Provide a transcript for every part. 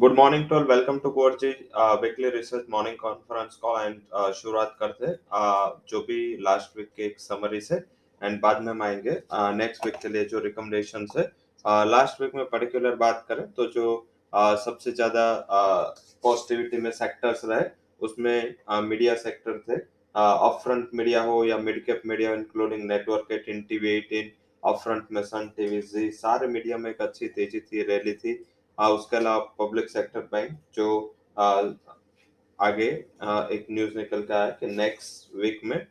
Good morning to all welcome to कोर्जी weekly research morning conference call and शुरुआत करते uh, जो भी last week के एक समरी से एंड बाद में हम आएँगे। नेक्स्ट वीक के लिए जो रिकमेंडेशन है लास्ट वीक में पर्टिकुलर बात करें तो जो uh, सबसे ज़्यादा पॉजिटिविटी uh, में सेक्टर्स रहे उसमें मीडिया uh, सेक्टर थे। ऑफ़ फ्रंट मीडिया हो या mid cap media including network eighteen TV eighteen of front में सन टीवी जी सारे मीडिया में एक अच्छी तेज़ी थी रैली थी। उसके अलावा पब्लिक सेक्टर बैंक जो आगे एक न्यूज़ निकल के आया कि नेक्स्ट वीक में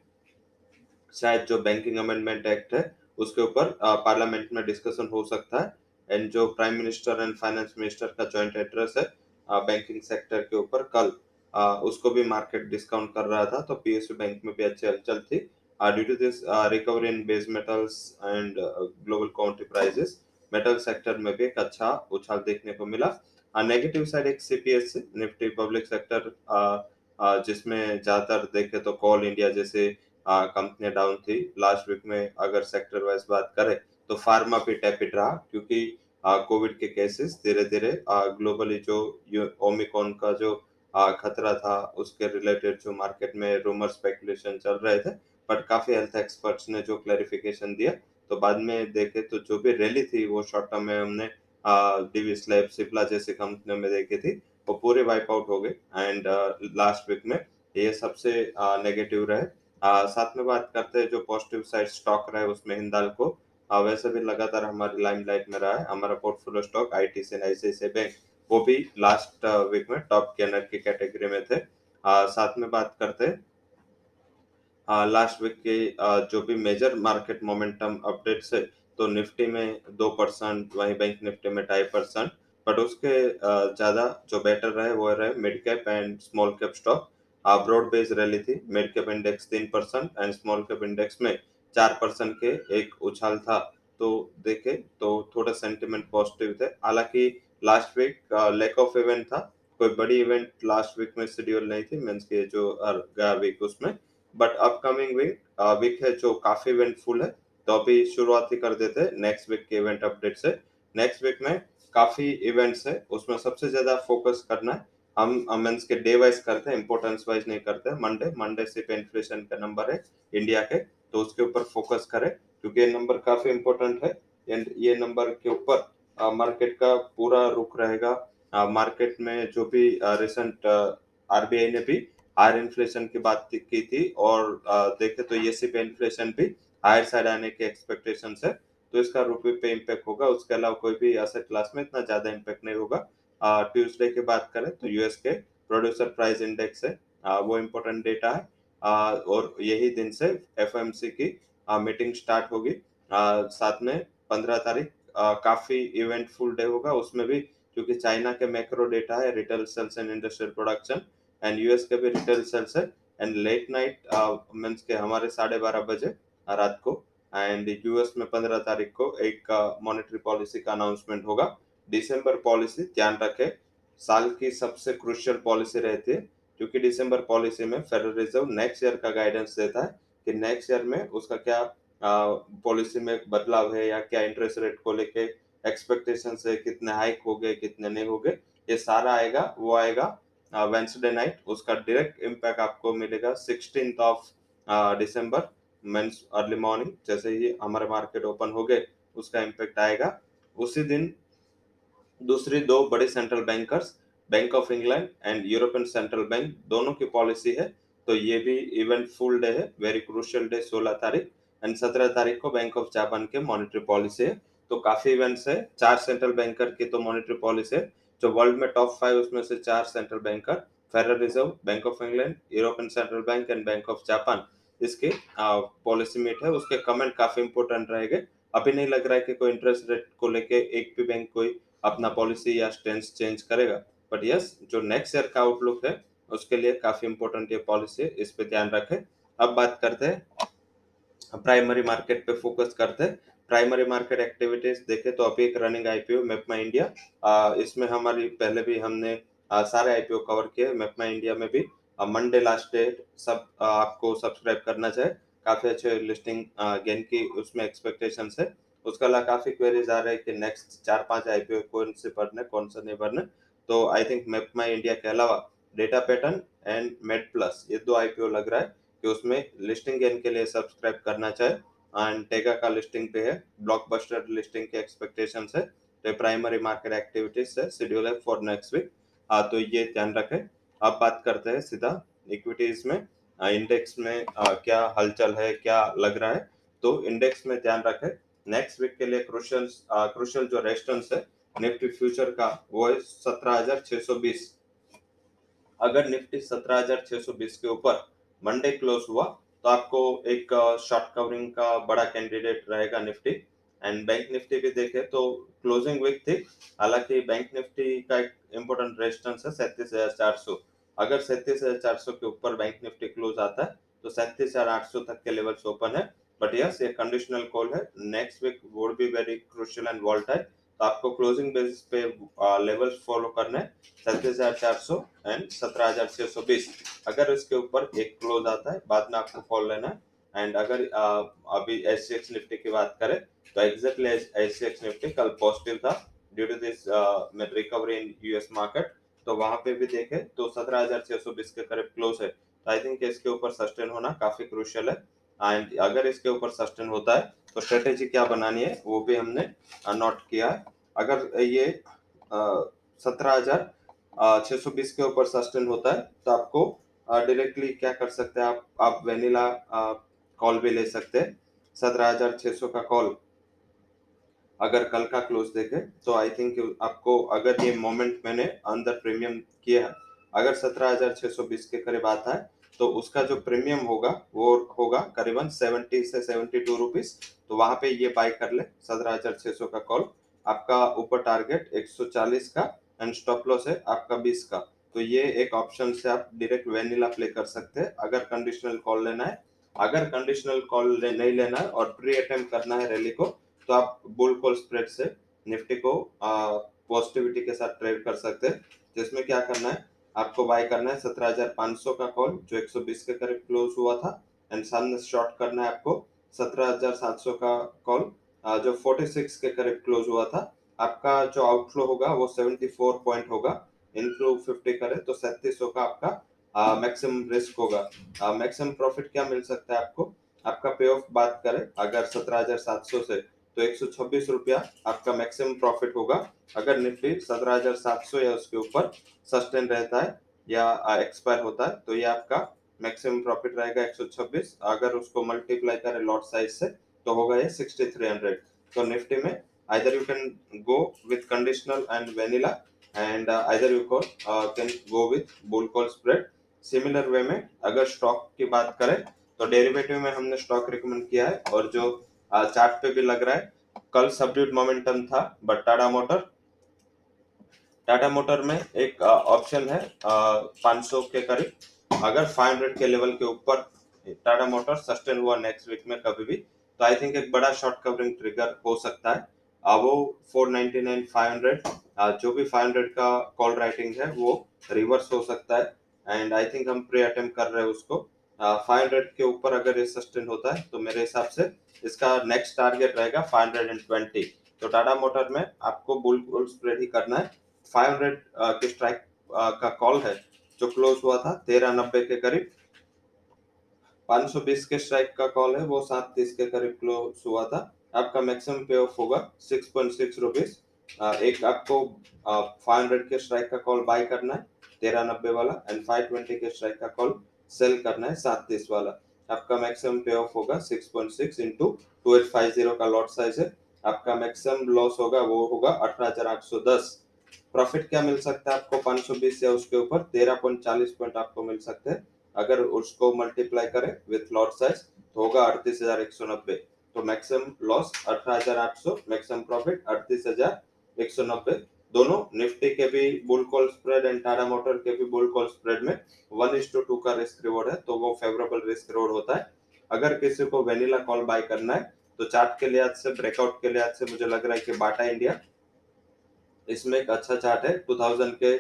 शायद जो बैंकिंग अमेंडमेंट एक्ट है उसके ऊपर पार्लियामेंट में डिस्कशन हो सकता है। एंड जो prime minister and finance minister का जॉइंट एड्रेस है बैंकिंग सेक्टर के ऊपर कल आ, उसको भी मार्केट डिस्काउंट कर रहा था तो पीएसयू बैंक में भी अच्छी हलचल थी। Due to this recovery in base metals and global country prices metal sector में भी एक अच्छा उछाल देखने को मिला। नेगेटिव साइड एक सीपीएस निफ्टी पब्लिक सेक्टर जिसमें ज़्यादातर देखे तो कॉल इंडिया जैसे कंपनियाँ डाउन थी। लास्ट वीक में अगर सेक्टर वाइज बात करें तो फार्मा भी टैपिट रहा क्योंकि कोविड के केसेस धीरे धीरे ग्लोबली जो ओमिकॉन का जो खतरा था, उसके रिलेटेड जो मार्केट में रूमर स्पेकुलेशन चल रहे थे बट काफ़ी हेल्थ एक्सपर्ट्स ने जो क्लैरिफिकेशन दिया तो बाद में देखे तो जो भी रैली थी वो शॉर्ट टर्म में हमने डीवी स्लैब सिप्ला जैसे कंपनियों में देखी थी वो पूरे वाइप आउट हो गए। एंड लास्ट वीक में ये सबसे नेगेटिव रहे। आ, साथ में बात करते हैं जो पॉजिटिव साइड स्टॉक रहे उसमें हिंदाल को आ, वैसे भी लगातार हमारी लाइम लाइमलाइट में रहा है। हमारा portfolio stock I T C I bank वो भी लास्ट वीक में टॉप गेनर की कैटेगरी में थे। आ, साथ में बात करते हैं लास्ट वीक के जो भी मेजर मार्केट मोमेंटम अपडेट्स है तो निफ्टी में दो परसेंट वही बैंक निफ्टी में ढाई परसेंट बट उसके ज़्यादा जो बेटर रहे, वो रहे mid cap and small cap stock broad base rally थी मिड कैप इंडेक्स तीन percent and small cap index में चार परसेंट के एक उछाल था। तो देखे तो थोड़ा सेंटिमेंट पॉजिटिव थे। हालाँकि last week lack of event था। कोई बड़ी इवेंट लास्ट वीक में शेड्यूल नहीं थी मीन्स के जो गया वीक उसमें। बट अपकमिंग वीक वीक है जो काफ़ी इवेंटफुल है तो अभी शुरुआत ही कर देते हैं नेक्स्ट वीक के इवेंट अपडेट से। नेक्स्ट वीक में काफ़ी इवेंट्स है, उसमें सबसे ज़्यादा फोकस करना है। हम मीन्स के डे वाइज करते हैं इंपोर्टेंस वाइज नहीं करते मंडे मंडे सिर्फ़ इन्फ्लेशन का नंबर है इंडिया के तो उसके ऊपर फोकस करें, क्योंकि ये नंबर काफ़ी इंपॉर्टेंट है। एंड ये नंबर के ऊपर मार्केट का पूरा रुख रहेगा। मार्केट में जो भी रिसेंट आरबीआई ने भी हायर इन्फ्लेशन की बात की थी और देखे तो ये सिर्फ़ इन्फ्लेशन भी हायर साइड आने के एक्सपेक्टेशन है तो इसका रुपये पे इम्पैक्ट होगा। उसके अलावा कोई भी एसेट क्लास में इतना ज़्यादा इम्पैक्ट नहीं होगा। ट्यूसडे की बात करें तो यूएस के प्रोड्यूसर प्राइस इंडेक्स है आ, वो इम्पोर्टेंट डेटा है। आ, और यही दिन से एफएमसी की आ, मीटिंग स्टार्ट होगी। साथ में पंद्रह तारीख काफ़ी इवेंटफुल डे होगा। उसमें भी क्योंकि चाइना के मैक्रो डेटा है retail sales and industrial production and US के भी रिटेल सेल्स है एंड लेट नाइट मीन्स के हमारे साढ़े बारह बजे रात को एंड यूएस में पंद्रह तारीख को एक मॉनेटरी पॉलिसी का अनाउंसमेंट होगा। दिसंबर पॉलिसी ध्यान रखे, साल की सबसे क्रुशियल पॉलिसी रहती है, क्योंकि दिसंबर पॉलिसी में फेडरल रिज़र्व नेक्स्ट ईयर का गाइडेंस देता है कि नेक्स्ट ईयर में उसका क्या पॉलिसी में बदलाव है या क्या इंटरेस्ट रेट को लेके एक्सपेक्टेशन है, कितने हाइक हो गए, कितने नहीं हो गए, ये सारा आएगा, वो आएगा वेंसडे नाइट उसका डायरेक्ट इम्पैक्ट आपको मिलेगा sixteen of December means early morning जैसे ही हमारे मार्केट ओपन हो गए, उसका इम्पैक्ट आएगा। उसी दिन दूसरी दो बड़े central bankers bank of England and European central bank दोनों की पॉलिसी है तो ये भी इवेंट फुल डे है वेरी क्रूशियल डे 16 तारीख एंड 17 तारीख को बैंक ऑफ़ जापान के मॉनेटरी पॉलिसी है। तो काफ़ी इवेंट्स है, चार सेंट्रल बैंकर की तो मॉनेटरी पॉलिसी है जो वर्ल्ड में टॉप फाइव उसमें से चार central banker federal reserve bank of England European central bank and bank of Japan इसके पॉलिसी मीट है, उसके कमेंट काफ़ी इंपोर्टेंट रहेंगे। अभी नहीं लग रहा है कि कोई इंटरेस्ट रेट को लेके एक भी बैंक कोई अपना पॉलिसी या स्टेंस चेंज करेगा। बट यस जो नेक्स्ट ईयर का आउटलुक है, उसके लिए काफ़ी इंपोर्टेंट ये पॉलिसी है, इस पे ध्यान रखें। अब बात करते हैं प्राइमरी मार्केट पे फोकस करते हैं। प्राइमरी मार्केट एक्टिविटीज़ देखे तो अभी एक रनिंग आईपीओ मेपमा इंडिया इसमें हमारी पहले भी हमने आ, सारे आईपीओ कवर किए। मेपमा इंडिया में भी मंडे लास्ट डेट सब आ, आपको सब्सक्राइब करना चाहिए। काफ़ी अच्छे लिस्टिंग गेन की उसमें एक्सपेक्टेशन है। उसके अलावा काफ़ी क्वेरीज आ रहे हैं कि नेक्स्ट चार पाँच आईपीओ कौन से भरने कौन सा नहीं भरने। तो I think map my India के अलावा data pattern and met plus ये दो आईपीओ लग रहा है कि उसमें लिस्टिंग गेन के लिए सब्सक्राइब करना चाहे एंड टेगा का लिस्टिंग पे है। ब्लॉकबस्टर लिस्टिंग के एक्सपेक्टेशन है। तो प्राइमरी मार्केट एक्टिविटीज़ है। शेड्यूल है फॉर नेक्स्ट वीक हाँ तो ये ध्यान रखें। अब बात करते हैं सीधा इक्विटीज में। इंडेक्स में आ, क्या हलचल है क्या लग रहा है? तो इंडेक्स में ध्यान रखें। नेक्स्ट वीक के लिए क्रुशल क्रुशल जो रेस्टोरेंट है निफ्टी फ्यूचर का वो है सत्रह अगर निफ्टी सत्रह के ऊपर मंडे क्लोज हुआ तो आपको एक शॉर्ट कवरिंग का बड़ा कैंडिडेट रहेगा निफ्टी। एंड बैंक निफ्टी भी देखे तो क्लोजिंग वीक थी। हालाँकि बैंक निफ्टी का एक इम्पोर्टेंट रेजिस्टेंस है, सैंतीस हज़ार चार सौ। अगर सैंतीस हज़ार चार सौ के ऊपर बैंक निफ्टी क्लोज आता है तो सैंतीस हज़ार आठ सौ तक के लेवल्स ओपन है। बट यस ये कंडीशनल कॉल है। Next week would be very crucial and volatile तो आपको क्लोजिंग बेसिस पे लेवल्स फॉलो करने सैंतीस हज़ार चार सौ एंड सत्रह हज़ार छह सौ बीस। अगर इसके ऊपर एक क्लोज आता है, बाद में आपको कॉल लेना है। एंड अगर अभी एस सी एक्स निफ्टी की बात करें तो exactly S C X Nifty कल पॉजिटिव था due to this recovery in US market तो वहाँ पे भी देखे तो सत्रह हज़ार छह सौ बीस के करीब क्लोज है। तो आई थिंक इसके ऊपर सस्टेन होना काफ़ी क्रूशियल है। एंड अगर इसके ऊपर सस्टेन होता है तो स्ट्रेटेजी क्या बनानी है, वो भी हमने नोट किया है। अगर ये सत्रह हज़ार छह सौ बीस के ऊपर सस्टेन होता है तो आपको डायरेक्टली क्या कर सकते हैं आप? आप वेनिला कॉल भी ले सकते हैं। सत्रह हज़ार छह सौ का कॉल अगर कल का क्लोज देखे तो आई थिंक आपको, अगर ये मोमेंट मैंने अंदर प्रीमियम किया अगर सत्रह हज़ार छह सौ बीस के करीब आता है तो उसका जो प्रीमियम होगा वो होगा करीबन सेवेंटी से सेवेंटी टू रुपीज़ तो वहाँ पे ये बाय कर ले सत्रह हज़ार छह सौ का कॉल आपका ऊपर टारगेट एक सौ चालीस का एंड स्टॉप लॉस है आपका बीस का. तो ये एक ऑप्शन से आप डायरेक्ट वेनिला प्ले कर सकते हैं अगर कंडीशनल कॉल लेना है. अगर कंडीशनल कॉल ले, नहीं लेना है और प्री अटेम्प्ट करना है रैली को तो आप बुल कॉल स्प्रेड से निफ्टी को पॉजिटिविटी के साथ ट्रेड कर सकते हैं. जिसमें क्या करना है आपको बाय करना है सत्रह हज़ार पाँच सौ का कॉल जो एक सौ बीस के करीब क्लोज हुआ था एंड सामने शॉर्ट करना है आपको सत्रह हज़ार सात सौ का कॉल जो फोर्टी सिक्स के करीब क्लोज हुआ था। आपका जो आउटफ्लो होगा वो सेवेंटी फोर पॉइंट होगा इनफ्लो फिफ्टी करे तो सैंतीस सौ का आपका मैक्सिमम रिस्क होगा। मैक्सिमम प्रॉफिट क्या मिल सकता है आपको? आपका पे ऑफ़ बात करें, अगर सत्रह हज़ार सात सौ से तो एक सौ छब्बीस रुपया आपका मैक्सिमम प्रॉफिट होगा। अगर निफ्टी सत्रह हज़ार सात सौ या उसके ऊपर सस्टेन रहता है या एक्सपायर होता है तो ये आपका मैक्सिमम प्रॉफिट रहेगा एक सौ छब्बीस। अगर उसको मल्टीप्लाई करें लॉट साइज़ से तो होगा ये सिक्सटी थ्री हंड्रेड तो निफ्टी में either you can go and vanilla and uh, either you can, uh, can go with bull call spread similar way में अगर स्टॉक की बात करें तो डेरिवेटिव में हमने स्टॉक रिकमेंड किया है और जो चार्ट पे भी लग रहा है। कल सबड्यूट मोमेंटम था but Tata motor Tata motor में एक ऑप्शन है पाँच सौ के करीब। अगर 500 के लेवल के ऊपर टाटा मोटर सस्टेन हुआ नेक्स्ट वीक में कभी भी तो आई थिंक एक बड़ा शॉर्ट कवरिंग ट्रिगर हो सकता है। वो 499 500 जो भी 500 का कॉल राइटिंग है, वो रिवर्स हो सकता है। एंड आई थिंक हम प्री अटेम्प्ट कर रहे हैं उसको। फाइव हंड्रेड के ऊपर अगर ये सस्टेन होता है तो मेरे हिसाब से इसका नेक्स्ट टारगेट रहेगा फाइव हंड्रेड एंड ट्वेंटी तो टाटा मोटर में आपको बुल बुल स्प्रेड ही करना है। फाइव हंड्रेड के स्ट्राइक का कॉल है, जो क्लोज हुआ था, तेरह नब्बे के करीब। 520 के स्ट्राइक का कॉल है, वो सात तीस के करीब क्लोज हुआ था। आपका मैक्सिमम पे ऑफ़ होगा सिक्स पॉइंट सिक्स रुपीज़ एक आपको फाइव हंड्रेड के स्ट्राइक का कॉल बाय करना है, तेरह नब्बे वाला एंड फाइव ट्वेंटी के स्ट्राइक का कॉल सेल करना है सात तीस वाला। आपका मैक्सिमम पे ऑफ़ होगा six point six into two eight five zero का लॉट साइज़ है। आपका मैक्सिमम लॉस होगा, वो होगा अठारह हज़ार आठ सौ दस। प्रॉफिट क्या मिल सकता है आपको? पाँच सौ बीस या उसके ऊपर तेरह पॉइंट चालीस पॉइंट आपको मिल सकते हैं। अगर उसको मल्टीप्लाई करें विथ लॉट साइज़ तो होगा अड़तीस हज़ार एक सौ नब्बे। तो मैक्सिमम लॉस अठारह हज़ार आठ सौ मैक्सिमम प्रॉफिट अड़तीस हज़ार एक सौ नब्बे। दोनों, निफ्टी के भी bull call spread and Tata motor के भी बुल कॉल स्प्रेड में वन इज़ टू टू का रिस्क रिवॉर्ड है तो वो फेवरेबल रिस्क रिवॉर्ड होता है। अगर किसी को वेनिला कॉल बाय करना है तो चार्ट के लिहाज से ब्रेकआउट के लिहाज से मुझे लग रहा है कि बाटा इंडिया इसमें एक अच्छा चार्ट है। 2000 के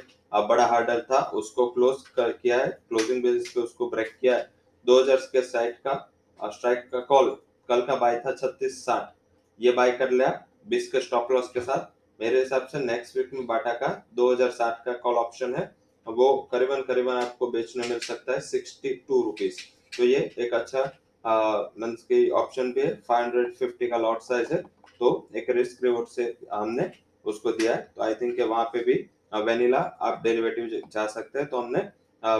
बड़ा हार्डर था, उसको क्लोज कर किया है क्लोजिंग बेसिस पे उसको ब्रेक किया है। 2000 के साइड का स्ट्राइक का कॉल कल का बाय था छत्तीस साठ, ये बाय कर लिया बीस के स्टॉप लॉस के साथ। मेरे हिसाब से नेक्स्ट वीक में बाटा का 2060 का कॉल ऑप्शन है। वो करीबन करीबन आपको बेचने मिल सकता है सिक्सटी टू रुपीज़ तो ये एक अच्छा मीन्स की ऑप्शन है। फाइव हंड्रेड फिफ्टी का लॉट साइज़ है। तो एक रिस्क रिवॉर्ड से हमने उसको दिया है। तो आई थिंक वहाँ पे भी वेनिला आप डेरिवेटिव जा सकते हैं। तो हमने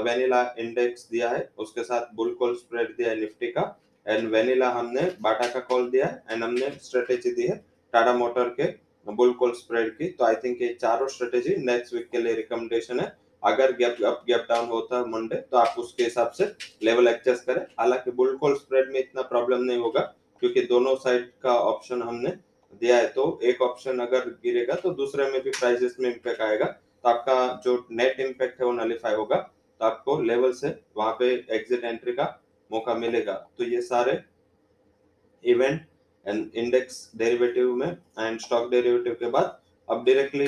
वेनिला इंडेक्स दिया है। उसके साथ बुल कॉल स्प्रेड दिया है निफ्टी का। एंड वेनिला हमने बाटा का कॉल दिया है। एंड हमने स्ट्रेटेजी दी है टाटा मोटर के बुल कॉल स्प्रेड की तो आई थिंक ये चारों स्ट्रेटेजी नेक्स्ट वीक के लिए रिकमेंडेशन है। अगर गैप अप गैप डाउन होता है मंडे तो आप उसके हिसाब से लेवल एडजस्ट करें। हालाँकि बुल कॉल स्प्रेड में इतना प्रॉब्लम नहीं होगा, क्योंकि दोनों साइड का ऑप्शन हमने दिया है। तो एक ऑप्शन अगर गिरेगा तो दूसरे में भी प्राइजेस में इम्पैक्ट आएगा। तो आपका जो नेट इम्पैक्ट है वो नलीफाई होगा। तो आपको लेवल से वहाँ पे एग्जिट एंट्री का मौका मिलेगा। तो ये सारे इवेंट एंड इंडेक्स डेरिवेटिव में एंड स्टॉक डेरिवेटिव के बाद अब डायरेक्टली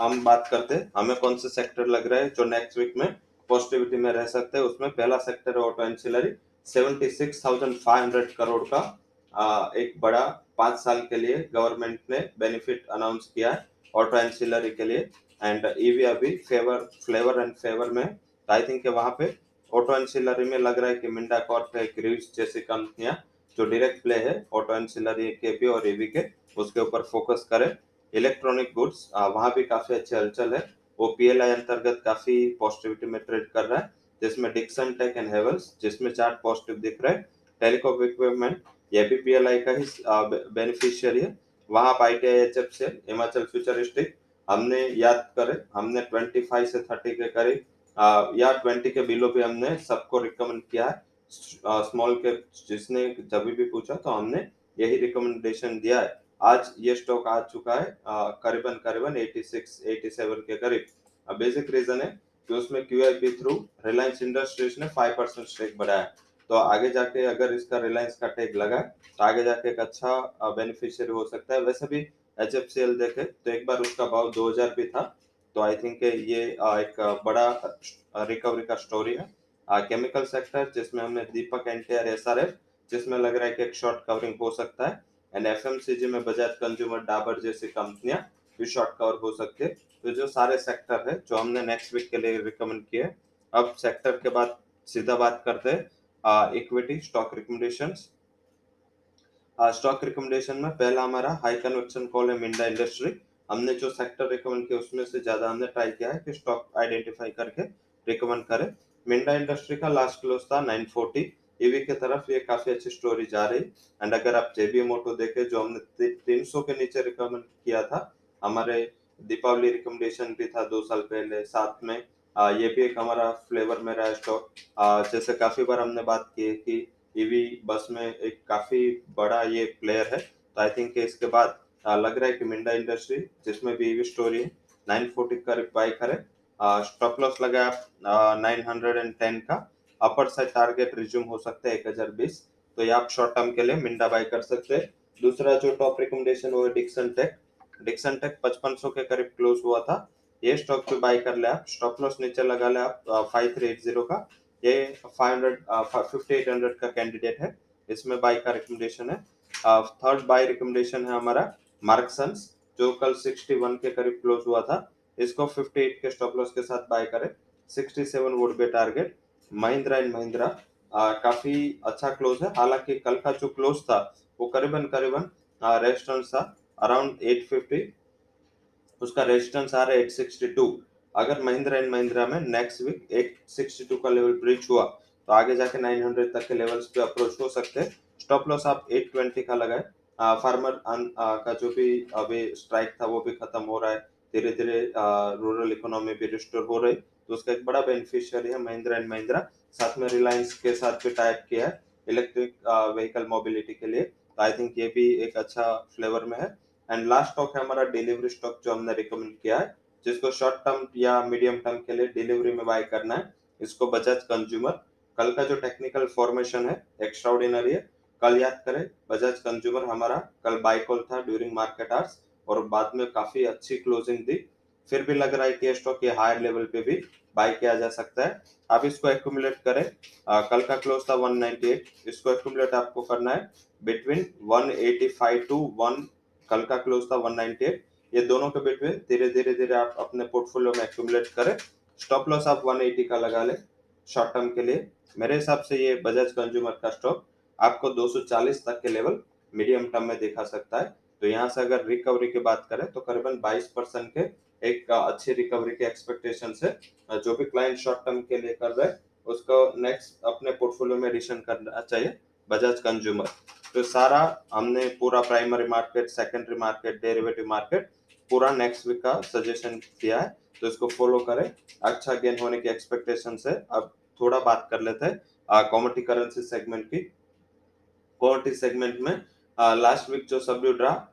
हम बात करते हैं हमें कौन से सेक्टर लग रहा है जो नेक्स्ट वीक में पॉजिटिविटी में रह सकते हैं। उसमें पहला सेक्टर है ऑटो एंसिलरी 76,500 करोड़ का आ, एक बड़ा पाँच साल के लिए गवर्नमेंट ने बेनिफिट अनाउंस किया है ऑटो एंसिलरी के लिए। एंड ईवी अभी फेवर फ्लेवर एंड फेवर में आई थिंक वहाँ पे ऑटो एंसिलरी में लग रहा है कि मिंडा कॉर्प है क्रीव्स जैसी कंपनियाँ जो डायरेक्ट प्ले है ऑटो एंसिलरी के भी और ईवी के, उसके ऊपर फोकस करें। इलेक्ट्रॉनिक गुड्स वहाँ भी काफ़ी अच्छे हलचल है। वो पीएलआई अंतर्गत काफ़ी पॉजिटिविटी में ट्रेड कर रहा है, जिसमें डिक्सन टेक एंड हेवल्स जिसमें चार्ट पॉजिटिव दिख रहा है। टेलीकॉम इक्विपमेंट ये भी पीएलआई का ही बेनिफिशियरी है। वहाँ आप आई से हिमाचल फ्यूचरिस्टिक हमने याद करें, हमने 25 से 30 के करीब या 20 के बिलो भी हमने सबको रिकमेंड किया है। स्मॉल कैप जिसने जब भी पूछा तो हमने यही रिकमेंडेशन दिया है। आज ये स्टॉक आ चुका है करीबन करीबन 86 87 के करीब। बेसिक रीजन है कि उसमें क्यूआईपी थ्रू रिलायंस इंडस्ट्रीज़ ने 5 परसेंट स्टेक बढ़ाया। तो आगे जाके अगर इसका रिलायंस का टेक लगा तो आगे जाके एक अच्छा बेनिफिशियरी हो सकता है। वैसे भी एच एफ़ सी एल देखे तो एक बार उसका भाव 2000 भी था तो आई थिंक ये एक बड़ा रिकवरी का स्टोरी है। केमिकल सेक्टर जिसमें हमने Deepak nitrite S R F जिसमें लग रहा है कि एक शॉर्ट कवरिंग हो सकता है। एंड एफ़ में बजाज कंज्यूमर डाबर जैसी कंपनियाँ भी शॉर्ट कवर हो सकते हैं। तो जो सारे सेक्टर है, जो हमने नेक्स्ट वीक के लिए रिकमेंड किए अब सेक्टर के बाद सीधा बात करते हैं equity stock recommendation stock recommendation में पहला हमारा हाई कन्वेक्शन कॉल है मिंडा इंडस्ट्री हमने जो सेक्टर रिकमेंड किया, उसमें से ज़्यादा हमने ट्राई किया है कि स्टॉक आइडेंटिफाई करके रिकमेंड करें। मिंडा इंडस्ट्री का लास्ट क्लोज था 940 ईवी की तरफ़ ये काफ़ी अच्छी स्टोरी जा रही। एंड अगर आप जेबी मोटो देखे जो हमने तीन सौ के नीचे रिकमेंड किया था हमारे दीपावली रिकमेंडेशन भी था दो साल पहले साथ में आ, ये भी एक हमारा फ्लेवर में रहा स्टॉक जैसे काफ़ी बार हमने बात की है कि ईवी बस में एक काफ़ी बड़ा ये प्लेयर है। तो आई थिंक इसके बाद लग रहा है कि मिंडा इंडस्ट्री जिसमें भी ईवी स्टोरी है नाइन फोर्टी का बाई करे। स्टॉप लॉस लगाया नाइन हंड्रेड एंड टेन का। अपर साइड टारगेट रिज्यूम हो सकता है एक हज़ार बीस। तो ये आप शॉर्ट टर्म के लिए मिंडा बाय कर सकते हैं। दूसरा जो टॉप रिकमेंडेशन वो है डिक्सन टेक डिक्सन टेक पचपन सौ के करीब क्लोज हुआ था। ये स्टॉक पे बाय कर ले आप। स्टॉप लॉस नीचे लगा ले आप फाइव थ्री एट ज़ीरो का। ये five hundred fifty eight hundred का कैंडिडेट है। इसमें बाय का रिकमेंडेशन है। थर्ड बाय रिकमेंडेशन है हमारा मार्कसन्स जो कल 61 के करीब क्लोज हुआ था। इसको 58 के स्टॉप लॉस के साथ बाय करें। 67 would be target Mahindra and Mahindra. काफ़ी अच्छा क्लोज है। हालाँकि कल का जो क्लोज था, वो करीबन करीबन रेजिस्टेंस था अराउंड 850 उसका रेजिस्टेंस आ रहा है 862 अगर महिंद्रा एंड महिंद्रा में नेक्स्ट वीक 862 का लेवल ब्रिज हुआ तो आगे जाके 900 तक के लेवल्स पे अप्रोच हो सकते हैं। स्टॉप लॉस आप 820 का लगाए। फार्मर का जो भी अभी स्ट्राइक था, वो भी खत्म हो रहा है। धीरे धीरे रूरल इकोनॉमी भी रिस्टोर हो रही। तो उसका एक बड़ा बेनिफिशियरी है महिंद्रा एंड महिंद्रा। साथ में रिलायंस के साथ भी टाइप किया है इलेक्ट्रिक व्हीकल मोबिलिटी के लिए। तो आई थिंक ये भी एक अच्छा फ्लेवर में है। एंड लास्ट स्टॉक है हमारा डिलीवरी स्टॉक जो हमने रिकमेंड किया है, जिसको शॉर्ट टर्म या मीडियम टर्म के लिए डिलीवरी में बाय करना है। इसको बजाज कंज्यूमर कल का जो टेक्निकल फॉर्मेशन है एक्स्ट्राऑर्डिनरी है। कल याद करें बजाज कंज्यूमर हमारा कल बाय कॉल था ड्यूरिंग मार्केट आवर्स और बाद में काफ़ी अच्छी क्लोजिंग दी। फिर भी लग रहा है कि स्टॉक के हायर लेवल पे भी बाय किया जा सकता है। आप इसको एक्यूमुलेट करें। आ, कल का क्लोज था 198 इसको एक्यूमुलेट आपको करना है। बिटवीन 185 टू 1 कल का क्लोज था 198 ये दोनों के बिटवीन धीरे धीरे धीरे आप अपने पोर्टफोलियो में एक्यूमुलेट करें। स्टॉप लॉस आप 180 का लगा ले शॉर्ट टर्म के लिए। मेरे हिसाब से ये बजाज कंज्यूमर का स्टॉक आपको 240 तक के लेवल मीडियम टर्म में दिखा सकता है। तो यहाँ से अगर रिकवरी की बात करें तो करीबन 22 परसेंट के एक अच्छी रिकवरी के एक्सपेक्टेशन से जो भी क्लाइंट शॉर्ट टर्म के लिए कर रहे उसको नेक्स्ट अपने पोर्टफोलियो में एडिशन करना चाहिए बजाज कंज्यूमर तो सारा हमने पूरा primary market secondary market derivative market पूरा नेक्स्ट वीक का सजेशन दिया है तो इसको फॉलो करें। अच्छा गेन होने की एक्सपेक्टेशन से अब थोड़ा बात कर लेते हैं कॉमोडिटी करेंसी सेगमेंट की। कॉमोडिटी सेगमेंट में लास्ट वीक जो सबड्यूड रहा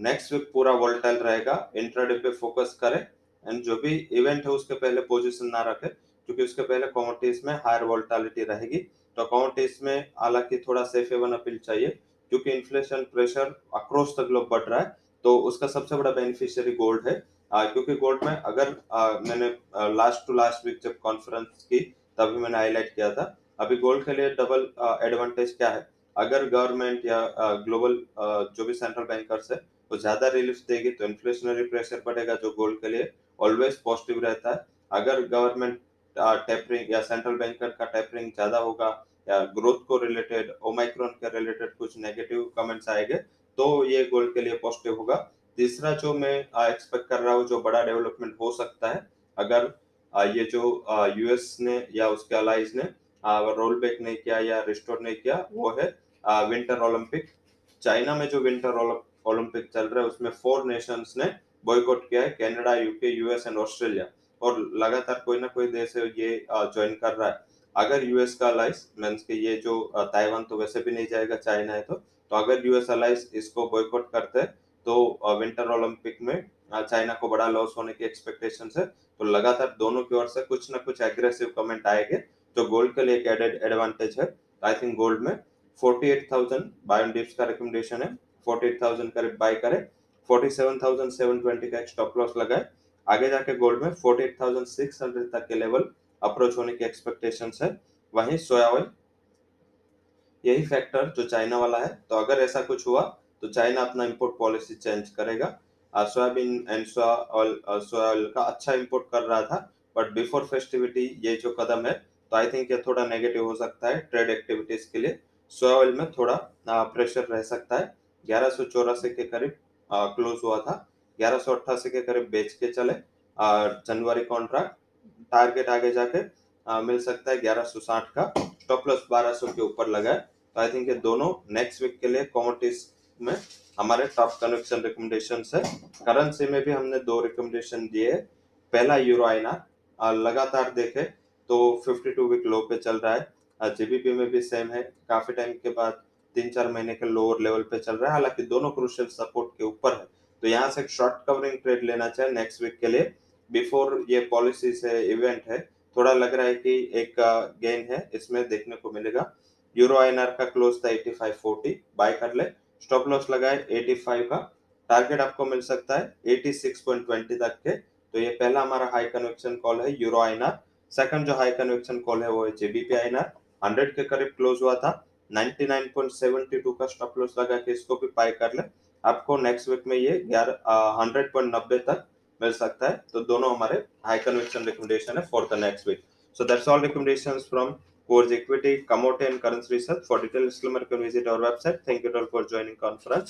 नेक्स्ट वीक पूरा वोल्टाइल रहेगा। इंट्राडे पे फोकस करें। एंड जो भी इवेंट है उसके पहले पोजीशन ना रखे क्योंकि उसके पहले कॉमोडिटीज में हायर वोल्टालिटी रहेगी। तो कॉमोडिटीज में हालाँकि थोड़ा सेफ़ हेवन अपील चाहिए क्योंकि inflation pressure across the globe बढ़ रहा है। तो उसका सबसे बड़ा बेनिफिशियरी गोल्ड है। आ, क्योंकि गोल्ड में अगर आ, मैंने लास्ट टू लास्ट वीक जब कॉन्फ्रेंस की तभी मैंने हाईलाइट किया था। अभी गोल्ड के लिए डबल एडवांटेज क्या है? अगर गवर्नमेंट या ग्लोबल जो भी सेंट्रल बैंकर्स है वो ज़्यादा रिलीफ देगी तो इन्फ्लेशनरी प्रेशर बढ़ेगा जो गोल्ड के लिए ऑलवेज पॉजिटिव रहता है। अगर गवर्नमेंट टेपरिंग या सेंट्रल बैंकर का टेपरिंग ज़्यादा होगा या ग्रोथ को रिलेटेड ओमाइक्रोन के रिलेटेड कुछ नेगेटिव कमेंट्स आएँगे तो ये गोल्ड के लिए पॉजिटिव होगा। तीसरा जो मैं एक्सपेक्ट कर रहा हूँ जो बड़ा डेवलपमेंट हो सकता है अगर ये जो यूएस ने या उसके अलाइज ने रोल बैक नहीं किया या रिस्टोर नहीं किया वो है विंटर ओलंपिक चाइना में जो विंटर ओलंपिक चल रहा उसमें फोर नेशंस ने बॉयकॉट किया है Canada UK US and Australia और लगातार कोई ना कोई देश है ये ज्वाइन कर रहा है। अगर यूएस का अलाइस मीन्स के ये जो ताइवान तो वैसे भी नहीं जाएगा चाइना है तो तो अगर यूएस अलाइस इसको बॉयकॉट करते हैं तो विंटर ओलंपिक में चाइना को बड़ा लॉस होने की एक्सपेक्टेशन है। तो लगातार दोनों की ओर से कुछ ना कुछ एग्रेसिव कमेंट आएँगे जो गोल्ड के लिए एक एडेड एडवांटेज है। आई थिंक गोल्ड में 48,000 बायन डिप्स का रिकमेंडेशन है। 48,000 करीब बाय करें 47,720 का एक स्टॉप लॉस लगाए। आगे जाके गोल्ड में 48,600 तक के लेवल अप्रोच होने की एक्सपेक्टेशन है। वहीं सोया ऑयल यही फैक्टर जो चाइना वाला है। तो अगर ऐसा कुछ हुआ तो चाइना अपना इम्पोर्ट पॉलिसी चेंज करेगा। Soybean and soya oil soya oil का अच्छा इम्पोर्ट कर रहा था बट बिफोर फेस्टिविटी ये जो कदम है तो आई थिंक ये थोड़ा नेगेटिव हो सकता है ट्रेड एक्टिविटीज़ के लिए। सोया ऑयल में थोड़ा प्रेशर रह सकता है। ग्यारह के करीब क्लोज हुआ था। ग्यारह के करीब बेच के चले और जनवरी कॉन्ट्रैक्ट टारगेट आगे जाके आ, मिल सकता है ग्यारह सौ साठ का। टॉप प्लस बारह सौ के ऊपर लगा है। तो आई थिंक ये दोनों नेक्स्ट वीक के लिए कॉमोडिटीज में हमारे टॉप कनेक्शन रिकमेंडेशन है। करेंसी में भी हमने दो रिकमेंडेशन दिए है। पहला यूरो आईना लगातार देखे तो 52 वीक लो पे चल रहा है। जीबीपी में भी सेम है। काफ़ी टाइम के बाद तीन चार महीने के लोअर लेवल पे चल रहा है। हालाँकि दोनों क्रूशियल सपोर्ट के ऊपर है। तो यहाँ से एक शॉर्ट कवरिंग ट्रेड लेना चाहिए नेक्स्ट वीक के लिए। बिफोर ये पॉलिसी से इवेंट है, थोड़ा लग रहा है कि एक गेन है, इसमें देखने को मिलेगा। यूरो आईएनआर का क्लोज था 8540 बाय कर ले। स्टॉप लॉस लगाए 85 का। टारगेट आपको मिल सकता है 86.20 तक के। तो ये पहला हमारा हाई कन्वेक्शन कॉल है यूरो आईएनआर सेकंड जो हाई कन्वेक्शन कॉल है, वो है जेबीपी आईएनआर हंड्रेड के करीब क्लोज हुआ था। 99.72 का स्टॉप लॉस लगा के इसको भी पाई कर ले। आपको नेक्स्ट वीक में ये ग्यारह तक मिल सकता है। तो दोनों हमारे हाई कन्वेक्शन रिकमेंडेशन है for the next week so that's all recommendation from course equity commodity and currency research for detail visit our website thank you for joining conference